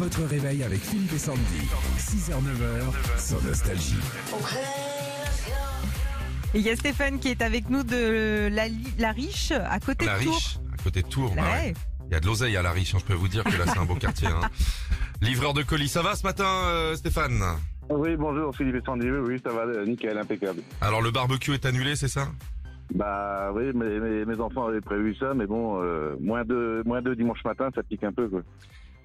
Votre réveil avec Philippe et Sandy. 6h-9h sur Nostalgie. Et il y a Stéphane qui est avec nous de la, la Riche, à côté La de Tours. riche, à côté de Tours. bah Ouais. ouais. Il y a de l'oseille à la riche, hein, je peux vous dire que là c'est un beau quartier. hein. Livreur de colis, ça va ce matin euh, Stéphane? Oui, bonjour Philippe et Sandy, oui, oui, ça va, euh, nickel, impeccable. Alors le barbecue est annulé, c'est ça? Bah oui, mes, mes, mes enfants avaient prévu ça, mais bon, euh, moins de moins de dimanche matin, ça pique un peu, quoi.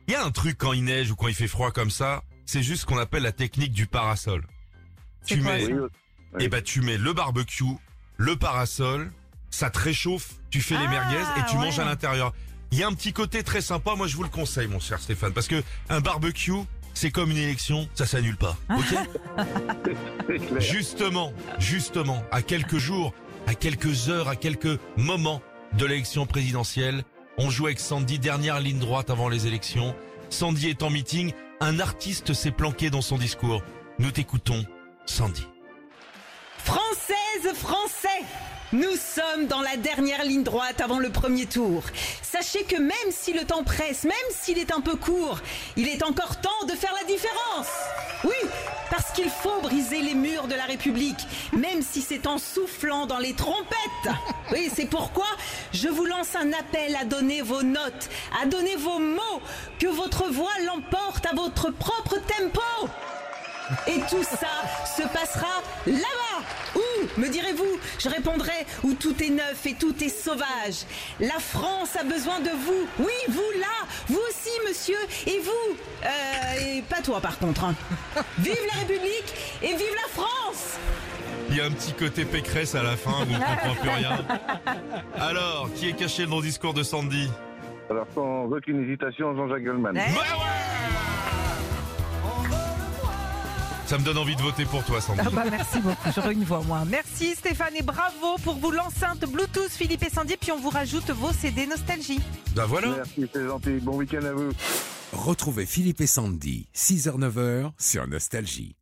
Il y a un truc quand il neige ou quand il fait froid comme ça, c'est juste ce qu'on appelle la technique du parasol. Tu quoi, mets, euh, eh ben tu mets le barbecue, le parasol, ça te réchauffe, tu fais les Ah, merguez et tu ouais. manges à l'intérieur. Il y a un petit côté très sympa, moi je vous le conseille mon cher Stéphane, parce que un barbecue, c'est comme une élection, ça s'annule pas. Ok? Justement, justement, à quelques jours, à quelques heures, à quelques moments de l'élection présidentielle, on joue avec Sandy, dernière ligne droite avant les élections. Sandy est en meeting, un artiste s'est planqué dans son discours. Nous t'écoutons, Sandy. Françaises, Français, nous sommes dans la dernière ligne droite avant le premier tour. Sachez que même si le temps presse, même s'il est un peu court, il est encore temps de faire la différence. Oui, parce qu'il faut briser les murs de la République, même si c'est en soufflant dans les trompettes. Oui, c'est pourquoi je vous lance un appel à donner vos notes, à donner vos mots, que votre voix l'emporte à votre propre tempo. Et tout ça se passera là-bas. Où, me direz-vous? Je répondrai où tout est neuf et tout est sauvage. La France a besoin de vous. Oui, vous là. Vous aussi, monsieur. Et vous euh, Et pas toi, par contre. hein. Vive la République et vive la France Il y a un petit côté pécresse à la fin, vous ne comprenez plus rien. Alors, qui est caché dans le discours de Sandy? Alors sans aucune hésitation, Jean-Jacques Goldman. Ouais. Ça me donne envie de voter pour toi, Sandy. Ah bah merci beaucoup, j'aurais une voix moins. Merci Stéphane et bravo pour vous l'enceinte Bluetooth Philippe et Sandy, puis on vous rajoute vos CD Nostalgie. Bah voilà. Merci, c'est gentil. Bon week-end à vous. Retrouvez Philippe et Sandy. 6h-9h sur Nostalgie.